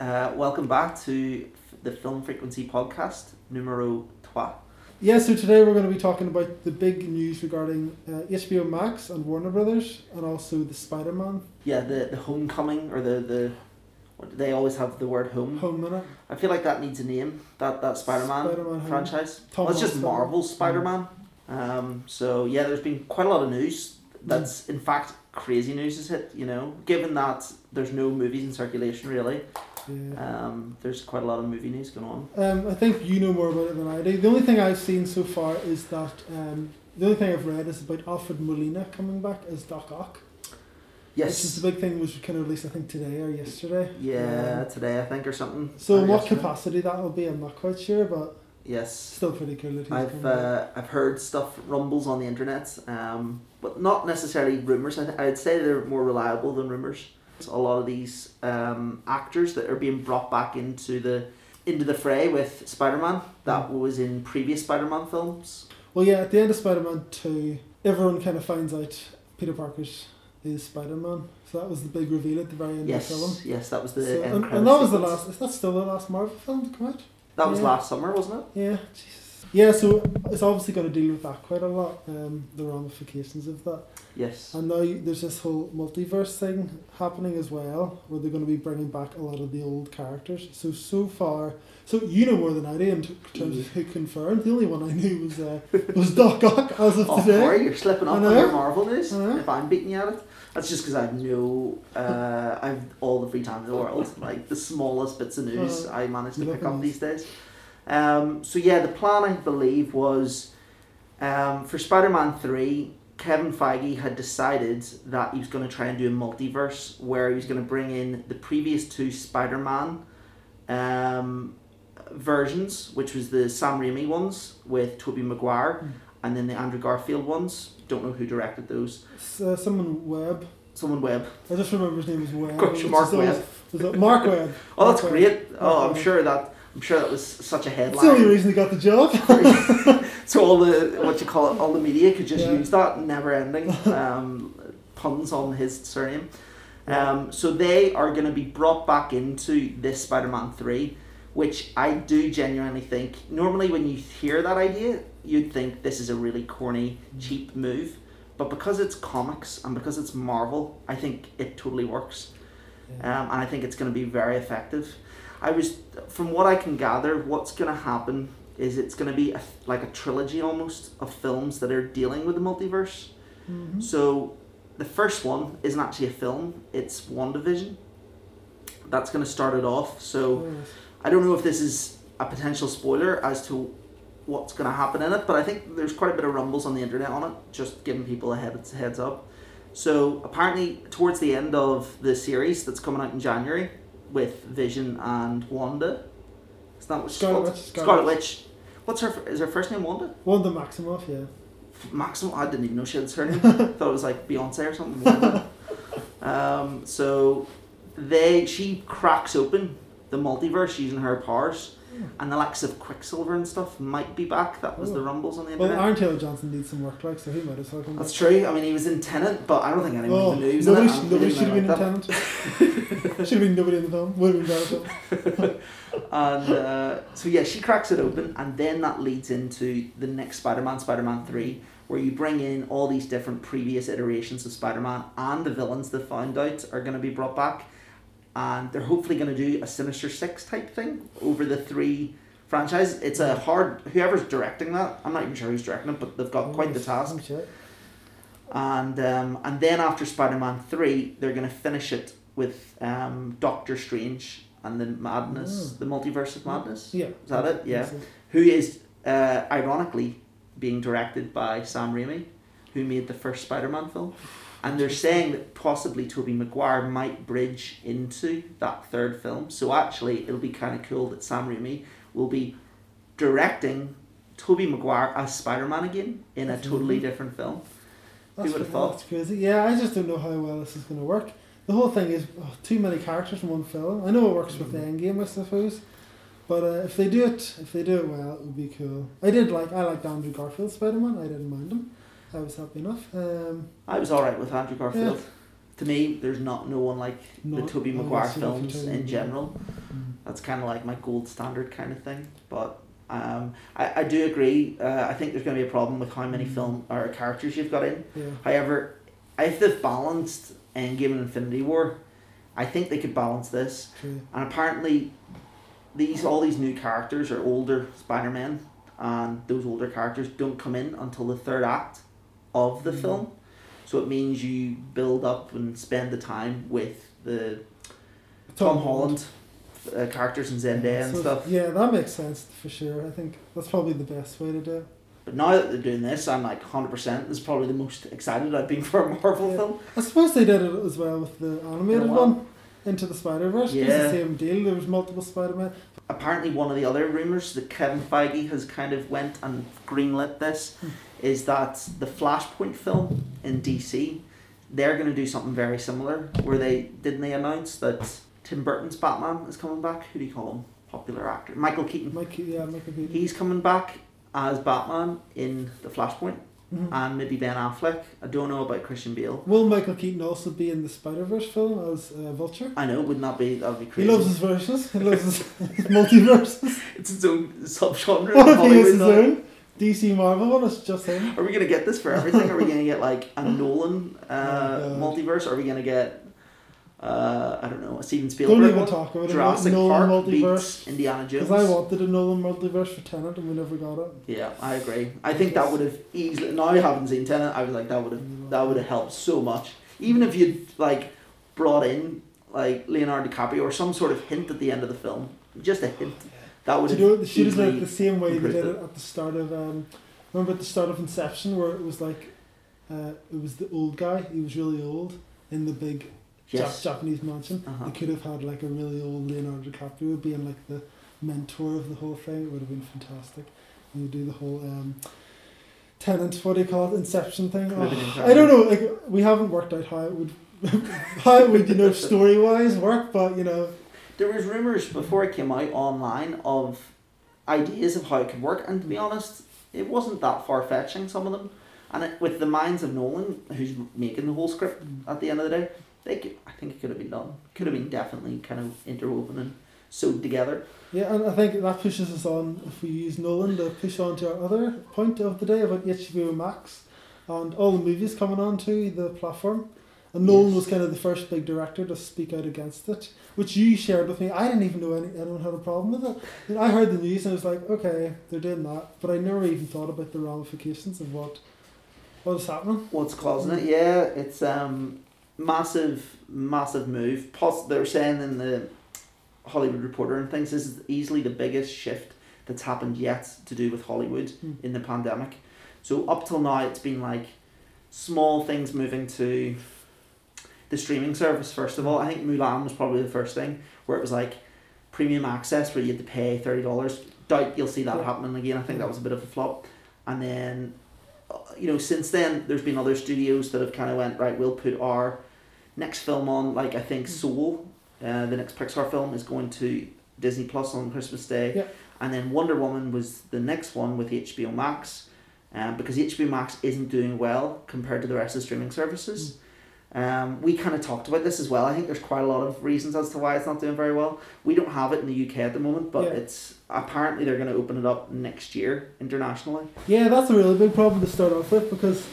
Uh, welcome back to the Film Frequency Podcast, numero trois. Yeah, so today we're going to be talking about the big news regarding uh, HBO Max and Warner Brothers, and also the Spider Man Yeah, the, the homecoming, or the, the what, they always have the word home. home minute. I feel like that needs a name, that, that Spider-Man, Spider-Man franchise. Tom well, it's just Spider-Man. Marvel's Spider-Man. Um, so, yeah, there's been quite a lot of news. That's, in fact, crazy news has hit, you know, given that there's no movies in circulation, really. Yeah. Um, there's quite a lot of movie news going on. Um, I think you know more about it than I do. The only thing I've seen so far is that um, the only thing I've read is about Alfred Molina coming back as Doc Ock. Yes. Which is the big thing was kind of released I think today or yesterday. Yeah, Um, today, I think, or something. so Or in what yesterday. capacity that will be, I'm not quite sure, but Yes. still pretty cool that he's I've uh, I've heard stuff rumbles on the internet, um, but not necessarily rumors. I th- I'd say they're more reliable than rumors. A lot of these um, actors that are being brought back into the into the fray with Spider-Man that was in previous Spider-Man films. Well, yeah, at the end of Spider Man 2, everyone kind of finds out Peter Parker's is Spider Man. So that was the big reveal at the very end Yes, of the film. yes, that was the So- and, and that was the last, is that still the last Marvel film to come out? That was last summer, wasn't it? Yeah, Jesus. Yeah, so it's obviously going to deal with that quite a lot, um, the ramifications of that. Yes. And now there's this whole multiverse thing happening as well, where they're going to be bringing back a lot of the old characters. So, so far, so you know more than I do in terms of who confirmed. The only one I knew was uh, was Doc Ock as of Oh, today. Corey, you're slipping up on your Marvel news. If I'm beating you at it, that's just because I've no, uh, I've all the free time in the world. Like the smallest bits of news, Uh, I manage to pick up these days. Um, so yeah, the plan I believe was um, for Spider-Man three. Kevin Feige had decided that he was going to try and do a multiverse where he was going to bring in the previous two Spider-Man um, versions, which was the Sam Raimi ones with Tobey Maguire, Mm. and then the Andrew Garfield ones. Don't know who directed those. Uh, someone Webb. Someone Webb. I just remember his name was Webb. Gosh, Marc Webb. Was Marc Webb? Oh, that's Marc great. Webb. Oh, I'm sure that I'm sure that was such a That's the only headline. reason he got the job. so all the what you call it, all the media could just Yeah. use that never ending um, puns on his surname. Um, so they are going to be brought back into this Spider-Man three, which I do genuinely think. Normally, when you hear that idea, you'd think this is a really corny, cheap move, but because it's comics and because it's Marvel, I think it totally works. um, and I think it's going to be very effective. I was, from what I can gather, what's going to happen is it's going to be a, like a trilogy almost of films that are dealing with the multiverse. Mhm. So the first one isn't actually a film; it's WandaVision. That's going to start it off. So. I don't know if this is a potential spoiler as to what's going to happen in it, but I think there's quite a bit of rumbles on the internet on it, just giving people a heads, heads up. So apparently, towards the end of the series that's coming out in January with Vision and Wanda, is that what Scarlet? Witch, Scarlet Scarlet Witch. What's her? Is her first name Wanda? Wanda Maximoff, yeah. Maximum. I didn't even know she had a surname. Thought it was like Beyonce or something. Um, so they she cracks open the multiverse using her powers, and the likes of Quicksilver and stuff might be back. That was the Oh. rumbles on the Well, internet. Aaron Taylor Johnson needs some work, like, so he might as well come That's back. true. I mean, he was in Tenet, but I don't think anyone Oh, knew he was nobody, in it. sh- nobody we should have been in Tenet. should have been nobody in the film. Would have been better. And uh, so yeah, she cracks it open, and then that leads into the next Spider-Man, Spider-Man Three, where you bring in all these different previous iterations of Spider-Man and the villains they found out are going to be brought back, and they're hopefully going to do a Sinister Six type thing over the three franchises. It's a hard whoever's directing that. I'm not even sure who's directing it, but they've got quite the task. And um, and then after Spider-Man Three, they're going to finish it with um, Doctor Strange and the Madness, Oh. the Multiverse of Madness. Yeah. Is that it? Yeah. Who is uh, ironically being directed by Sam Raimi, who made the first Spider-Man film. And they're saying that possibly Tobey Maguire might bridge into that third film. So actually, it'll be kind of cool that Sam Raimi will be directing Tobey Maguire as Spider-Man again in a totally different film. That's, would've thought? That's crazy. Yeah, I just don't know how well this is going to work. The whole thing is oh, too many characters in one film. I know it works with the Mm. Endgame, I suppose. But uh, if they do it, if they do it well, it would be cool. I did like, I liked Andrew Garfield Spider Man. I didn't mind him. I was happy enough. Um, I was alright with Andrew Garfield. Yeah. To me, there's not no one like Not- the Tobey I Maguire was sort of films in general. mm. That's kind of like my gold standard kind of thing. But um, I, I do agree. Uh, I think there's going to be a problem with how many Mm. film or characters you've got in. Yeah. However, if they've balanced Endgame and Infinity War, I think they could balance this. True. And apparently, these all these new characters are older Spider Man, and those older characters don't come in until the third act of the Mhm. film. So it means you build up and spend the time with the Tom, Holland uh, characters and Zendaya and So, stuff. Yeah, that makes sense for sure. I think that's probably the best way to do it. But now that they're doing this, I'm like hundred percent. This is probably the most excited I've been for a Marvel Yeah. film. I suppose they did it as well with the animated one, Into the Spider Verse. It was Yeah. the same deal. There was multiple Spider Man. apparently one of the other rumors that Kevin Feige has kind of went and greenlit this Hmm. Is that the Flashpoint film in DC they're going to do something very similar where they didn't they announce that Tim Burton's Batman is coming back who do you call him popular actor Michael Keaton Mike, yeah, Michael Keaton. he's coming back as Batman in the Flashpoint Mhm. and maybe Ben Affleck I don't know about Christian Bale Will Michael Keaton also be in the Spider Verse film as uh, Vulture? I know wouldn't that be that would be crazy? He loves his verses. He loves his, his multiverses. it's its own subgenre What if he is his own? DC Marvel one is just him. Are we gonna get this for everything? Are we gonna get like a Nolan uh, Oh, multiverse? Are we gonna get uh, I don't know a Steven Spielberg Don't even one? talk about Jurassic it. Nolan Park multiverse. beats Indiana Jones. Because I wanted a Nolan multiverse for Tenet and we never got it. yeah, I agree. I think that would have easily. Now I haven't seen Tenet. I was like that would have that would have helped so much. Even if you'd like brought in like Leonardo DiCaprio or some sort of hint at the end of the film, just a hint. That Do you know, they should have done it easily- the same way they did it. at the start of. Um, remember at the start of Inception where it was like, uh, it was the old guy. He was really old in the big yes. Jap- Japanese mansion. Uh-huh. They could have had like a really old Leonardo DiCaprio being like the mentor of the whole thing. It would have been fantastic. And you do the whole um, Tenet, what do you call it, Inception thing. Could have been Oh. I don't know. Like we haven't worked out how it would, how it would you know story wise work, but you know. There was rumors before it came out online of ideas of how it could work, and to be honest, it wasn't that far fetching. Some of them, and it, with the minds of Nolan, who's making the whole script at the end of the day, they could, I think it could have been done. Could have been definitely kind of interwoven and sewed together. Yeah, and I think that pushes us on, if we use Nolan, to push on to our other point of the day about HBO Max and all the movies coming onto the platform. And Nolan Yes. was kind of the first big director to speak out against it, which you shared with me. I didn't even know any, anyone had a problem with it. I, I heard the news and I was like, okay, they're doing that, but I never even thought about the ramifications of what what is happening. What's causing it? Yeah, it's um massive, massive move. They're saying in the Hollywood Reporter and things, this is easily the biggest shift that's happened yet to do with Hollywood Hmm. in the pandemic. So up till now, it's been like small things moving to the streaming service. First of all, I think Mulan was probably the first thing where it was like premium access where you had to pay thirty dollars. Doubt you'll see that Yeah. happening again. I think that was a bit of a flop. And then, uh, you know, since then there's been other studios that have kind of went right. We'll put our next film on. Like I think Soul, uh, the next Pixar film, is going to Disney Plus on Christmas Day. Yeah. And then Wonder Woman was the next one with HBO Max, um, because HBO Max isn't doing well compared to the rest of the streaming services. Um, we kind of talked about this as well. I think there's quite a lot of reasons as to why it's not doing very well. We don't have it in the UK at the moment, but Yeah. it's apparently they're going to open it up next year internationally. Yeah, that's a really big problem to start off with because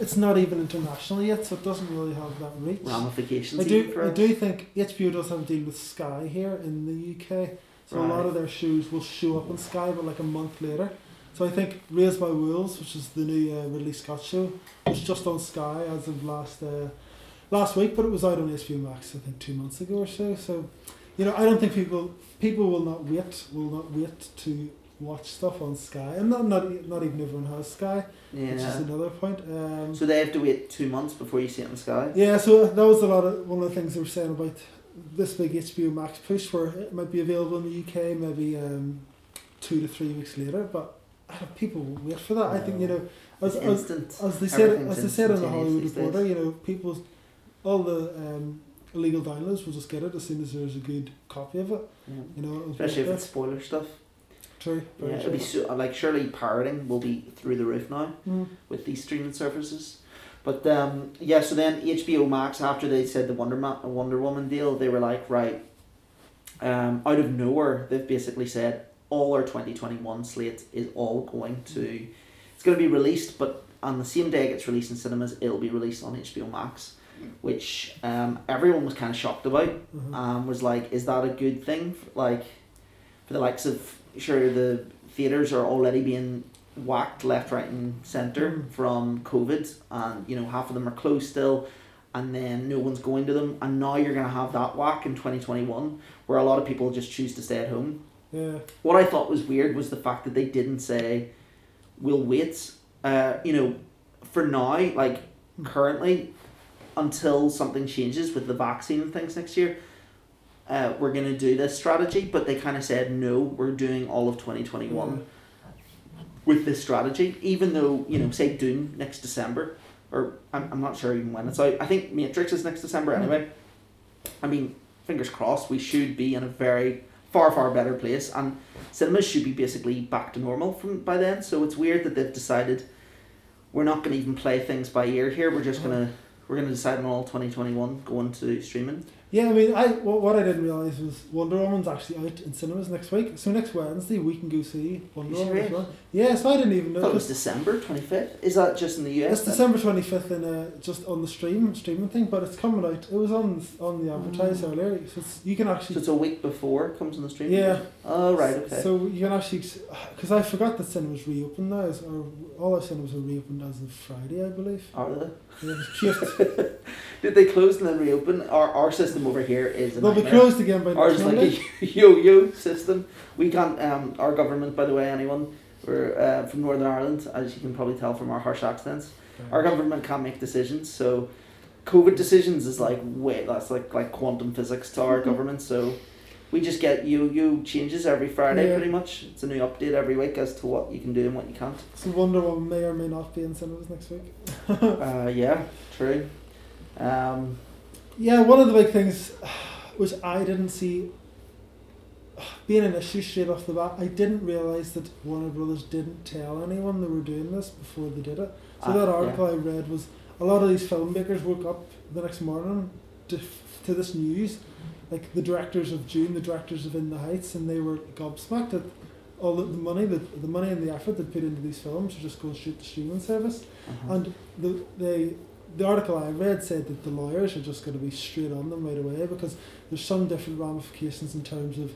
it's not even international yet, so it doesn't really have that reach. Ramifications. I do, I do think HBO does have a deal with Sky here in the UK, so a lot of their shows will show up on Sky, but like a month later. So I think Raised by Wolves, which is the new uh, Ridley Scott show, was just on Sky as of last uh, last week, but it was out on HBO Max I think two months ago or so. So, you know, I don't think people people will not wait will not wait to watch stuff on Sky, and not not, not even everyone has Sky, which is Yeah. another point. Um, So they have to wait two months before you see it on Sky. yeah, so that was a lot of one of the things they were saying about this big HBO Max push, where it might be available in the UK maybe um, two to three weeks later. But people will wait for that. I think you know, as as, instant. as they said, as they said in the Hollywood Reporter, you know, people, all the um, illegal downloads will just get it as soon as there's a good copy of it. Yeah. You know, Especially if it's spoiler stuff. true. Yeah, it'll be so, like surely pirating will be through the roof now Mm. with these streaming services. But um, yeah, so then HBO Max after they said the Wonder Ma- Wonder Woman deal, they were like, right, um, out of nowhere, they've basically said all our 2021 slate is all going to, it's going to be released, but on the same day it gets released in cinemas, it'll be released on HBO Max, which um, everyone was kind of shocked about. Mhm. Um, was like, is that a good thing? Like, for the likes of, sure, the theatres are already being whacked left, right, and centre Mm. from COVID, and you know half of them are closed still, and then no one's going to them, and now you're gonna have that whack in twenty twenty one, where a lot of people just choose to stay at home. Yeah. What I thought was weird was the fact that they didn't say, "We'll wait." Uh, you know, for now, like currently, until something changes with the vaccine and things next year, uh, we're gonna do this strategy. But they kind of said, "No, we're doing all of twenty twenty one with this strategy." Even though you know, say Dune next December, or I'm, I'm not sure even when it's out. I think Matrix is next December Mm. anyway. I mean, fingers crossed. We should be in a very far far better place, and cinemas should be basically back to normal from by then. So it's weird that they've decided we're not going to even play things by ear here. We're just gonna we're gonna decide on all twenty twenty one going to streaming. Yeah, I mean, I what, what I didn't realize was Wonder Woman's actually out in cinemas next week. So next Wednesday we can go see Wonder Woman. as well. Yeah, so I didn't even I know. thought it was December twenty fifth. Is that just in the US? It's then? December twenty fifth in uh, just on the stream streaming thing, but it's coming out. It was on on the advertise Mm. earlier, so it's, you can actually. So it's a week before it comes on the stream. Yeah. Oh right. Okay. So you can actually, because I forgot that cinemas reopened now, or all our cinemas are reopened as of Friday, I believe. Are they? Yeah, it was cute. Did they close and then reopen? Our our system over here is a They'll be closed again by Ours is like Monday. a yo-yo system. We can't. Um, our government, by the way, anyone, we're uh, from Northern Ireland, as you can probably tell from our harsh accents. Our government can't make decisions, so COVID decisions is like wait, that's like like quantum physics to our Mhm. government. So we just get yo-yo changes every Friday, Yeah. pretty much. It's a new update every week as to what you can do and what you can't. So Wonder Woman may or may not be in cinemas next week. Uh, yeah, true. Um, Yeah, one of the big things which I didn't see being an issue straight off the bat, I didn't realise that Warner Brothers didn't tell anyone they were doing this before they did it. So Ah, that yeah. article I read was a lot of these filmmakers woke up the next morning to, to this news, like the directors of Dune, the directors of In the Heights, and they were gobsmacked at all the, the money that the money and the effort they put into these films to just go straight to streaming service. uh-huh. And the they the article I read said that the lawyers are just going to be straight on them right away because there's some different ramifications in terms of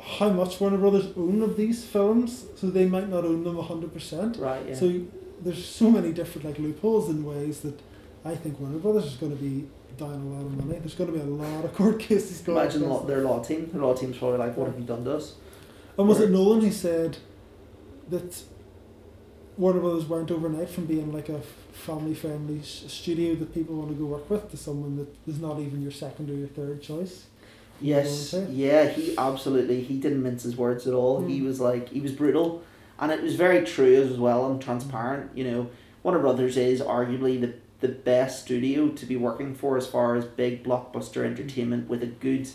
how much Warner Brothers own of these films, so they might not own them hundred percent. right, yeah. So there's so many different like loopholes and ways that I think Warner Brothers is going to be down a lot of money. There's going to be a lot of court cases going. On. Imagine law, them. their law team. Their law team's probably like, "What have you done to us?" And was it Or- Nolan who said that Warner Brothers went overnight from being like a family friendly studio that people want to go work with to someone that is not even your second or your third choice? Yes, yeah, he absolutely he didn't mince his words at all. He Mm. was like he was brutal, and it was very true as well and transparent. You know, Warner Brothers is arguably the the best studio to be working for as far as big blockbuster entertainment with a good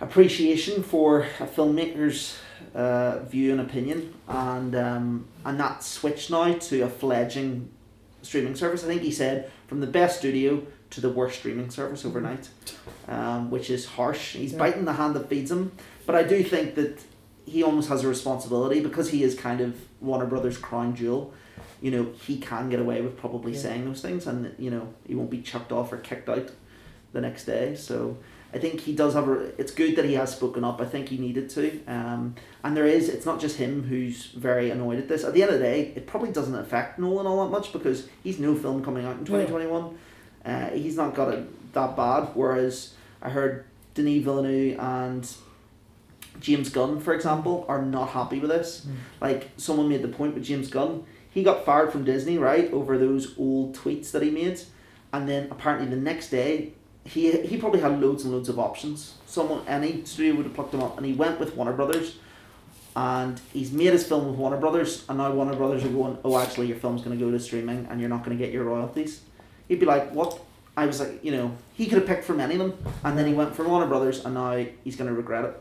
appreciation for a filmmaker's uh, view and opinion, and um, and that switch now to a fledgling streaming service. I think he said from the best studio to the worst streaming service overnight, um, which is harsh. He's Yeah. biting the hand that feeds him, but I do think that he almost has a responsibility because he is kind of Warner Brothers' crown jewel. You know, he can get away with probably Yeah. saying those things, and you know, he won't be chucked off or kicked out the next day. So I think he does have a. It's good that he has spoken up. I think he needed to. Um, and there is. It's not just him who's very annoyed at this. At the end of the day, it probably doesn't affect Nolan all that much because he's no film coming out in twenty twenty one. Uh, he's not got it that bad. Whereas I heard Denis Villeneuve and James Gunn, for example, are not happy with this. Like someone made the point with James Gunn, he got fired from Disney right over those old tweets that he made, and then apparently the next day he he probably had loads and loads of options. Someone any studio would have plucked him up, and he went with Warner Brothers, and he's made his film with Warner Brothers, and now Warner Brothers are going, oh actually your film's going to go to streaming, and you're not going to get your royalties. He'd be like, what? I was like, you know, he could have picked from any of them, and then he went for Warner Brothers, and now he's going to regret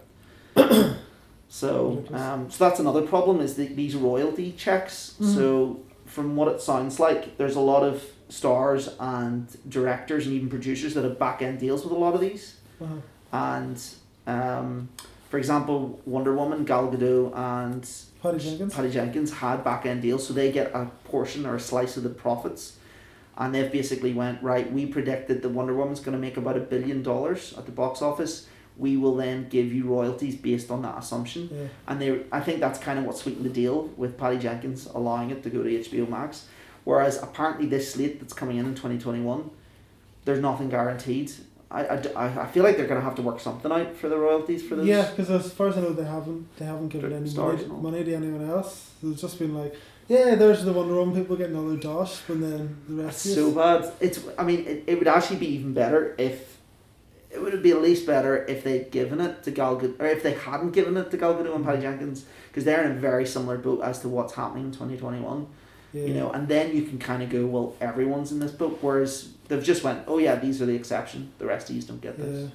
it. so, um, so that's another problem is the, these royalty checks. Mhm. So, from what it sounds like, there's a lot of stars and directors and even producers that have back end deals with a lot of these, and Um, for example, Wonder Woman, Gal Gadot, and Patty Jenkins. Patty Jenkins had back end deals, so they get a portion or a slice of the profits. And they've basically went right. We predicted that Wonder Woman's going to make about a billion dollars at the box office. We will then give you royalties based on that assumption. Yeah. And they, I think that's kind of what sweetened the deal with Patty Jenkins allowing it to go to HBO Max. Whereas apparently this slate that's coming in in twenty twenty one, there's nothing guaranteed. I, I, I feel like they're gonna have to work something out for the royalties for those. Yeah, because as far as I know, they haven't they haven't given any money, money to anyone else. It's just been like, yeah, there's the Wonder Woman people getting another dosh, and then the That's so bad. It's. I mean, it, it would actually be even better if. It would be at least better if they'd given it to Gal Gadot, or if they hadn't given it to Gal Gadot and Patty Jenkins, because they're in a very similar boat as to what's happening in twenty twenty one. Yeah. You know, and then you can kind of go, well, everyone's in this boat. Whereas they've just went, oh yeah, these are the exception. The rest of you don't get Yeah. this.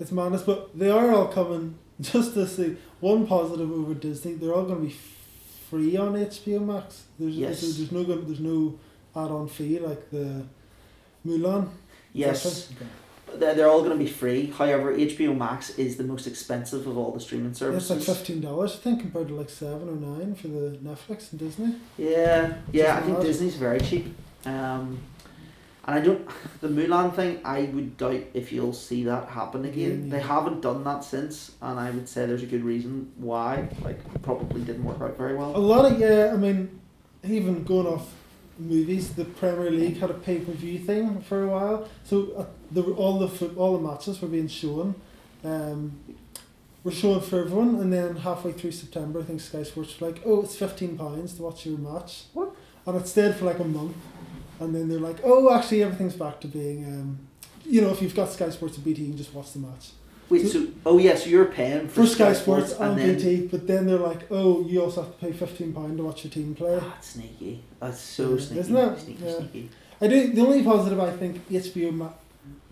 It's madness, but they are all coming just to see one positive over Disney. They're all going to be free on HBO Max. There's Yes. there's, there's no there's no add-on fee like the Mulan. Yes. Okay. They're, they're all going to be free. However, HBO Max is the most expensive of all the streaming services. It's like fifteen dollars, I think, compared to like seven or nine for the Netflix and Disney. Yeah, yeah. I think. Disney's very cheap. Um, and I don't. The Mulan thing, I would doubt if you'll see that happen again. Yeah, They haven't done that since, and I would say there's a good reason why. Like, it probably didn't work out very well. A lot of yeah, I mean, even going off movies, the Premier League had a pay per view thing for a while. So uh, the all the foot, all the matches were being shown. Um, were shown for everyone, and then halfway through September, I think Sky Sports were like, "Oh, it's fifteen pounds to watch your match." What? And it stayed for like a month, and then they're like, "Oh, actually, everything's back to being." Um, you know, if you've got Sky Sports and BT, you can just watch the match Wait, so oh yeah, so you're paying for, for Sky Sports and, and then BT. But then they're like, "Oh, you also have to pay fifteen pound to watch your team play." Ah, that's sneaky. That's so Yeah, sneaky. isn't it? Sneaky, Yeah. sneaky. I do. The only positive I think HBO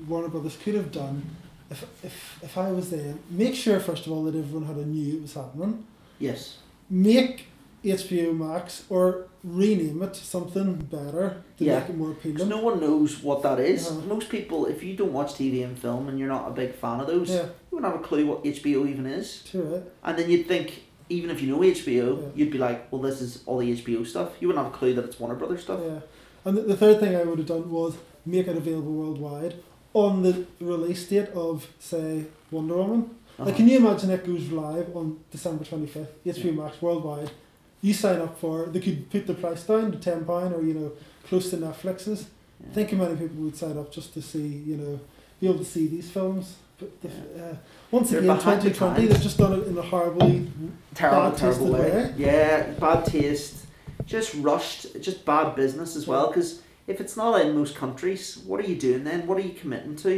Warner Brothers could have done, if if if I was there, make sure first of all that everyone had a knew it was happening. Yes. Make HBO Max or rename it something better to Yeah. make it more appealing. no one knows what that is. Uh-huh. Most people, if you don't watch TV and film and you're not a big fan of those, yeah, you wouldn't have a clue what HBO even is. true. Right? And then you'd think, even if you know HBO, Yeah. you'd be like, well, this is all the HBO stuff. You wouldn't have a clue that it's Warner Brothers stuff. Yeah. And the, the third thing I would have done was make it available worldwide on the release date of say Wonder Woman. Uh-huh. Like, can you imagine it goes live on December 25th, HBO Max worldwide? You sign up for, they could put the price down to £10 or, you know, close to Netflix's. Yeah. Think how many people would sign up just to see, you know, be able to see these films. But the, uh, once They're again, behind the 2020, they've just done it in a horribly. terrible, bad terrible taste way. Yeah, bad taste. Just rushed. Just bad business as well. Because if it's not in most countries, what are you doing then? What are you committing to?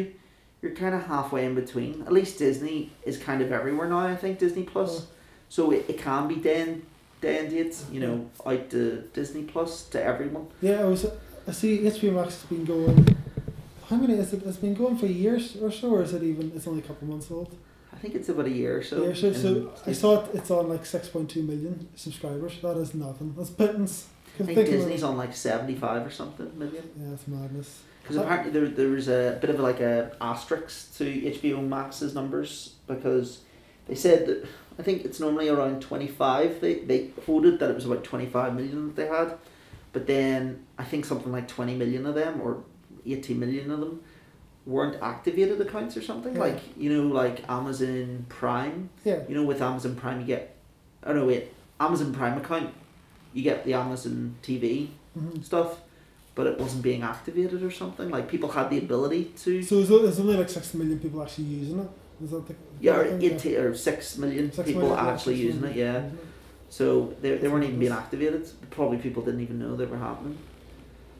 You're kind of halfway in between. At least Disney is kind of everywhere now. I think Disney Plus, Uh, so it, it can be day and, day and dates. You know, out to Disney Plus to everyone. yeah, I was. I see HBO Max has been going. How many is it? It's been going for years or so, or is it even? It's only a couple months old. I think it's about a year or so. yeah, so, so I saw it, it's on like six point two million subscribers. That is nothing. That's pittance. I think Disney's on like seventy five or something million. Yeah, it's madness. Because apparently there, there was a bit of like a asterisk to HBO Max's numbers because they said that I think it's normally around 25. They, they quoted that it was about 25 million that they had. But then I think something like 20 million of them or 18 million of them weren't activated accounts or something. Yeah. Like, you know, like Amazon Prime. Yeah. You know, with Amazon Prime you get, oh no wait, Amazon Prime account, you get the Amazon TV hmm stuff, but it wasn't being activated or something. Like people had the ability to. So is there- there's only like six million people actually using it. Is that the yeah, or eight or six million Six people million, actually using it. Yeah, so they, they weren't even being activated. Probably people didn't even know they were happening.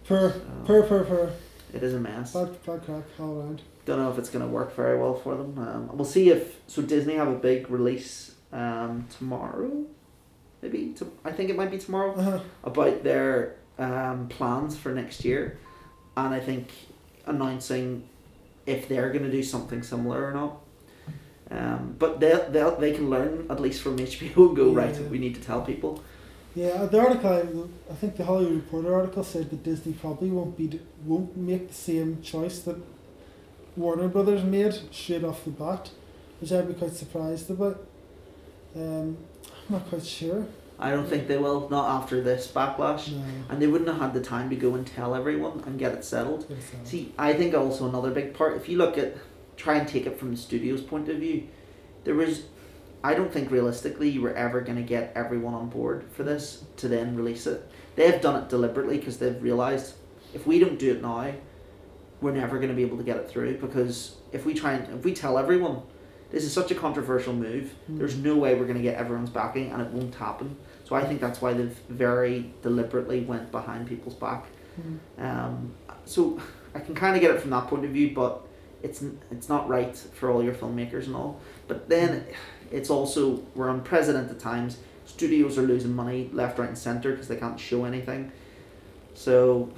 Per So per per per. it is a mess. Bad bad crack all around. Don't know if it's gonna work very well for them. Um, we'll see if so. Disney have a big release um, tomorrow, maybe. To, I think it might be tomorrow. Uh-huh. about their um, plans for next year, and I think announcing if they're going to do something similar or not. Um, but they they they can learn at least from HBO go right. Yeah. We need to tell people. Yeah, the article I, I think the Hollywood Reporter article said that Disney probably won't be won't make the same choice that Warner Brothers made straight off the bat, which I'd be quite surprised about. Um, not quite sure. I don't think they will. Not after this backlash, No. and they wouldn't have had the time to go and tell everyone and get it settled. Good sound. See, I think also another big part. If you look at, try and take it from the studio's point of view, there was, I don't think realistically you were ever going to get everyone on board for this to then release it. They have done it deliberately because they've realized if we don't do it now, we're never going to be able to get it through because if we try and if we tell everyone, this is such a controversial move. Mm. There's no way we're going to get everyone's backing, and it won't happen. So I think that's why they've very deliberately went behind people's back. Mm. Um, so I can kind of get it from that point of view, but it's it's not right for all your filmmakers and all. But then it's also we're unprecedented times. Studios are losing money left, right, and center because they can't show anything. So,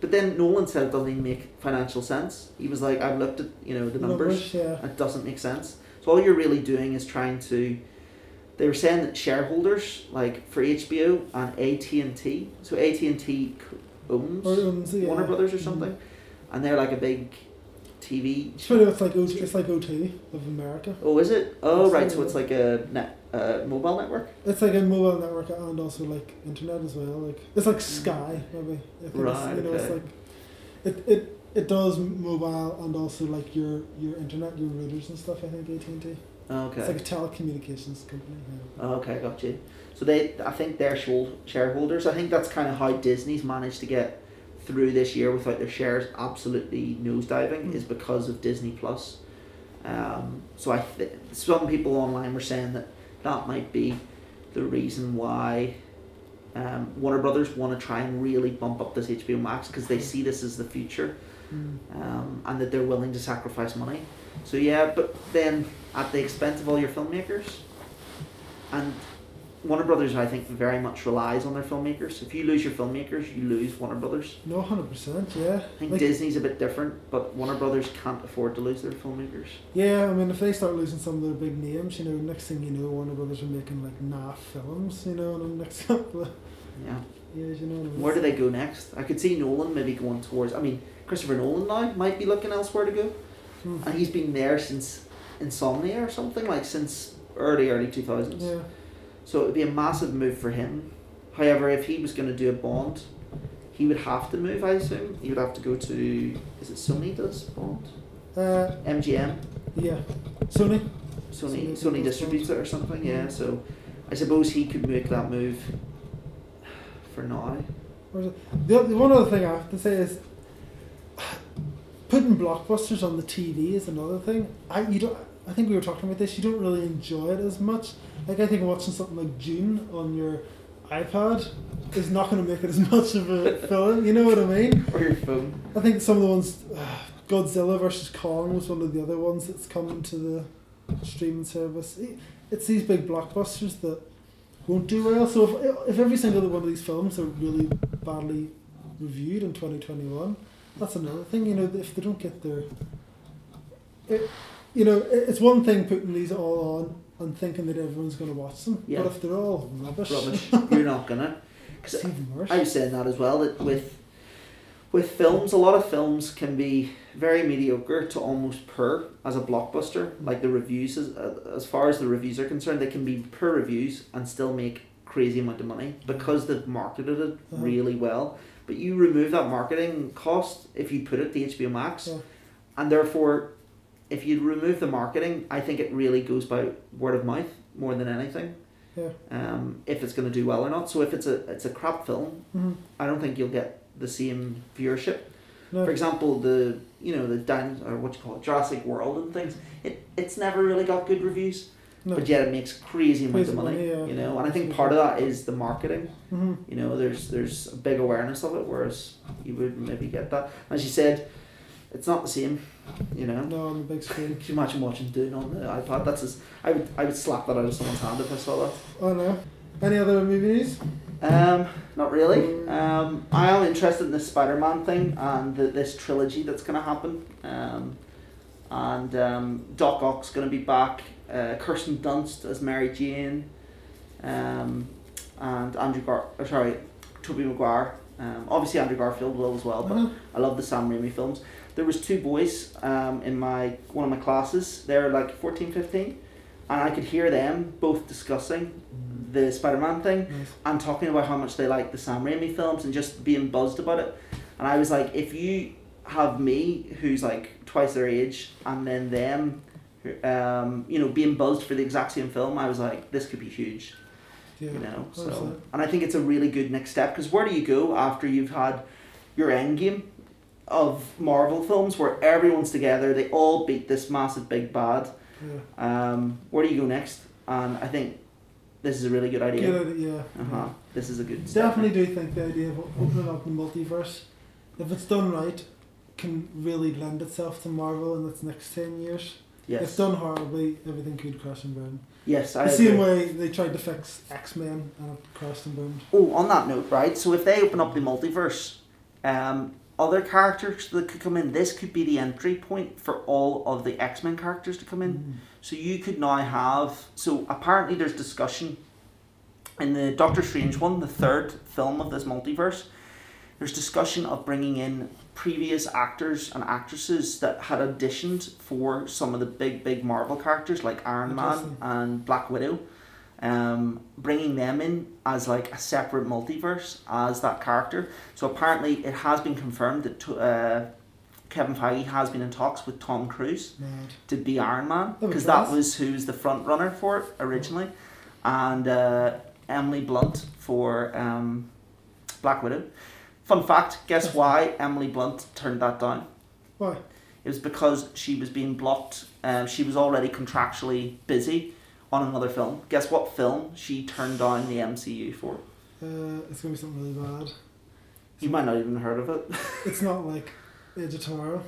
but then Nolan said it doesn't even make financial sense. He was like, I've looked at you know the numbers. yeah. It doesn't make sense. So all you're really doing is trying to. They were saying that shareholders, like for HBO and AT and T, so AT and T owns owns, yeah. Warner Brothers or Mhm. something, and they're like a big TV. It's like O- it's like OT of America. Oh, is it? Oh, right. So it's like a net, uh, mobile network. It's like a mobile network and also like internet as well. Like it's like Sky maybe. I think it's, Right, you know, it's like it, it it does mobile and also like your your internet, your routers and stuff. I think AT and T. Okay. It's like a telecommunications company. Yeah. Okay, got you. So they, I think they're shareholders. I think that's kind of how Disney's managed to get through this year without their shares absolutely nosediving Mm. is because of Disney Plus. Um, so I, th- some people online were saying that that might be the reason why um, Warner Brothers want to try and really bump up this HBO Max because they see this as the future Mm. um, and that they're willing to sacrifice money. So yeah, but then at the expense of all your filmmakers, and Warner Brothers, I think, very much relies on their filmmakers. If you lose your filmmakers, you lose Warner Brothers. No, hundred percent. Yeah. I think Like, Disney's a bit different, but Warner Brothers can't afford to lose their filmmakers. yeah, I mean, if they start losing some of their big names, you know, next thing you know, Warner Brothers are making like NAF films, you know, in the next couple of Yeah. years, you know. what I mean? Where do they go next? I could see Nolan maybe going towards. I mean, Christopher Nolan now might be looking elsewhere to go, Hmm. and he's been there since Insomnia or something like since early early two thousands. Yeah. So it would be a massive move for him. However, if he was going to do a Bond, he would have to move. I assume he would have to go to. Is it Sony does Bond? Uh, MGM. yeah. Sony. Sony Sony Sony distributes it or something. Yeah. So I suppose he could make that move. For now. Or is it- The, the one other thing I have to say is putting blockbusters on the TV is another thing. I you don't. I think we were talking about this. You don't really enjoy it as much. Like I think watching something like Dune on your iPad is not going to make it as much of a film. You know what I mean? Or your phone. I think some of the ones, uh, Godzilla versus Kong was one of the other ones that's coming to the streaming service. It's these big blockbusters that won't do well. So if, if every single one of these films are really badly reviewed in 2021, that's another thing. You know, if they don't get their, it, you know, it's one thing putting these all on and thinking that everyone's going to watch them. Yeah. But if they're all rubbish, Rubbish. You're not gonna. it's Because even worse. I was saying that as well. That with with films, a lot of films can be very mediocre to almost poor as a blockbuster. Mm. Like the reviews, as, uh, as far as the reviews are concerned, they can be poor reviews and still make crazy amount of money mm. because they've marketed it Uh-huh. really well. But you remove that marketing cost if you put it to HBO Max, Yeah. and therefore, if you remove the marketing, I think it really goes by word of mouth more than anything. Yeah. Um, if it's going to do well or not. So if it's a it's a crap film, Mhm. I don't think you'll get the same viewership. No. For example, the you know the down or what you call it, Jurassic World and things. It it's never really got good reviews, no. but yet it makes crazy amounts of money. yeah. You know, and I think part of that is the marketing. Mhm. You know, there's there's a big awareness of it, whereas you would maybe get that. As you said, it's not the same. You know. No, on the big screen. Can you imagine watching Dune on the iPad? That's as I would I would slap that out of someone's hand if I saw that. Oh no. Any other movies? Um, not really. Um, I am interested in this Spider-Man thing and the, this trilogy that's going to happen. Um, and um, Doc Ock's going to be back. Uh, Kirsten Dunst as Mary Jane. Um, and Andrew Gar. uh, Sorry, Tobey Maguire. Um, obviously Andrew Garfield will as well, but Uh-huh. I love the Sam Raimi films. There was two boys um, in my one of my classes. They're like 14, 15, and I could hear them both discussing the Spider-Man thing Nice. and talking about how much they like the Sam Raimi films and just being buzzed about it. And I was like, if you have me, who's like twice their age, and then them, um, you know, being buzzed for the exact same film, I was like, this could be huge, Yeah. you know. So, and I think it's a really good next step because where do you go after you've had your end game of Marvel films where everyone's together, they all beat this massive big bad. Yeah. Um, where do you go next? And I think this is a really good idea. Good idea. Yeah. Uh huh. This is a good. step. Definitely do think the idea of opening up the multiverse, if it's done right, can really lend itself to Marvel in its next ten years. Yes. If done horribly, everything could crash and burn. Yes, I The same agree. way they tried to fix X Men and it crashed and burned. Oh, on that note, right? So if they open up the multiverse, um, other characters that could come in, this could be the entry point for all of the X Men characters to come in. Mm. So you could now have. So apparently, there's discussion in the Doctor Strange one, the third film of this multiverse. There's discussion of bringing in previous actors and actresses that had auditioned for some of the big, big Marvel characters like Iron Man and Black Widow. Um, bringing them in as like a separate multiverse as that character. So apparently, it has been confirmed that to, uh, Kevin Feige has been in talks with Tom Cruise Mad. to be Iron Man because that was who was the front runner for it originally, and uh, Emily Blunt for um, Black Widow. Fun fact: Guess why Emily Blunt turned that down? Why? It was because she was being blocked. Um, she was already contractually busy on another film. Guess what film she turned down the MCU for? Uh, it's gonna be something really bad. You might not even have heard of it. It's not like Edge of Tomorrow.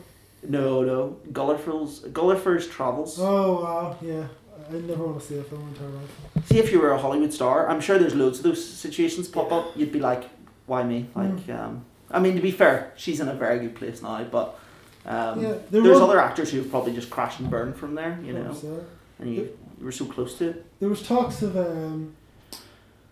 no, no. Gulliver's Gulliver's Travels. Oh wow, yeah. I never want to see a film in entire life. See if you were a Hollywood star, I'm sure there's loads of those situations pop up. You'd be like, why me? Like, Mm. um, I mean, to be fair, she's in a very good place now, but um, Yeah, there there's was- other actors who've probably just crashed and burned from there, you know, and you, you were so close to it. there was talks of um,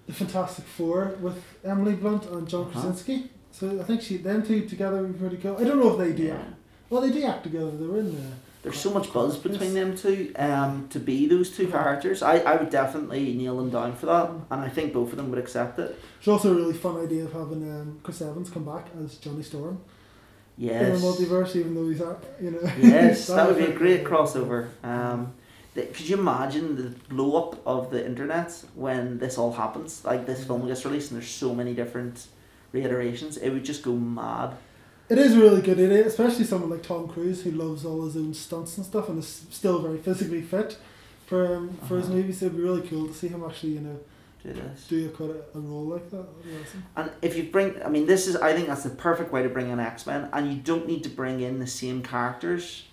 the Fantastic Four with Emily Blunt and John Uh-huh. Krasinski. So I think she them two together would be pretty cool. I don't know if they do. Yeah. Well, they do act together. They were in the. There's so much buzz between them two um, to be those two characters. I, I would definitely nail them down for that, and I think both of them would accept it. It's also a really fun idea of having um, Chris Evans come back as Johnny Storm Yes. in the multiverse, even though he's not, you know. yes, that would be a great crossover. Um, th- could you imagine the blow up of the internet when this all happens? Like this film gets released and there's so many different reiterations. It would just go mad. It is a really good idea, especially someone like Tom Cruise who loves all his own stunts and stuff and is still very physically fit for um, for his Uh-huh. movies. It'd be really cool to see him actually, you know, Do this. do a quite a, role like that. That'd be awesome. And if you bring, I mean, this is, I think that's the perfect way to bring in X Men, and you don't need to bring in the same characters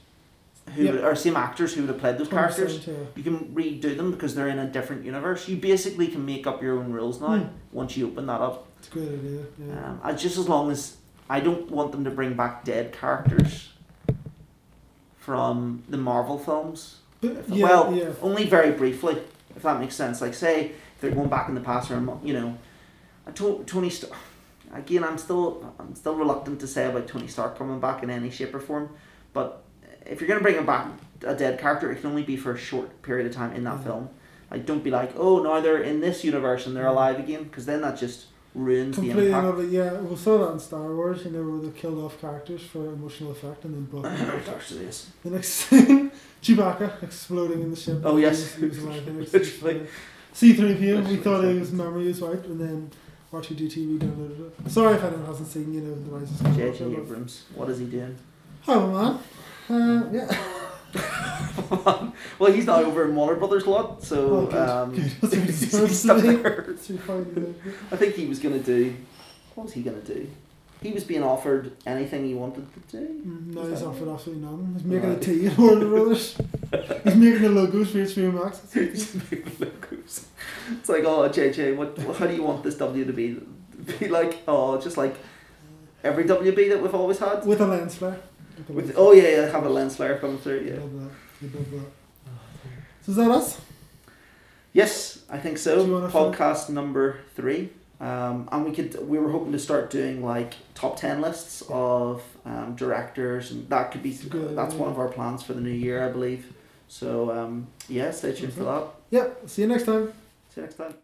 who Yep. or same actors who would have played those characters. yeah. You can redo them because they're in a different universe. You basically can make up your own rules now Hmm. once you open that up. It's a great idea. Yeah. Um, I, just as long as I don't want them to bring back dead characters from the Marvel films. but, yeah, well, yeah. only very briefly, if that makes sense. Like, say they're going back in the past, or you know, Tony Stark. Again, I'm still I'm still reluctant to say about Tony Stark coming back in any shape or form, but if you're gonna bring him back a dead character, it can only be for a short period of time in that Yeah. film. Like, don't be like, oh, now they're in this universe and they're Yeah. alive again, because then that just ruins the Completely impact. another, yeah. We saw that in Star Wars, you know, where they killed off characters for emotional effect and then brought them back. Darth Sidious. The next scene, Chewbacca exploding in the ship. Oh, yes. He was, he was. Literally. C three PO. We thought his seconds. memory was wiped, and then R two D two we downloaded it. Sorry if anyone hasn't seen, you know, the Rise of J.J. Abrams. What is he doing? Hi, man. Uh, yeah. well, he's not over in Warner Brothers lot, so Oh, good, um, good. That's he's stuck there. It's too funny, though. I think he was gonna do. What was he gonna do? He was being offered anything he wanted to do. No, Is he's that offered right? absolutely none. He's making a Right. tea at Warner Brothers. He's making the logos for HBO Max. That's what he's Logos. it's like, oh, JJ, what? How do you want this W to be? Be like, oh, just like every WB that we've always had. With a lens flare. With a With oh yeah, yeah, have a lens flare coming through. Yeah. Love that. You love that. Oh, so is that us? Yes, I think Do you so. wanna Podcast number three. Um, and we could we were hoping to start doing like top ten lists of um, directors, and that could be Good, that's one of our plans for the new year, I believe. So um, yeah, stay tuned for that. Yeah, see you next time. See you next time.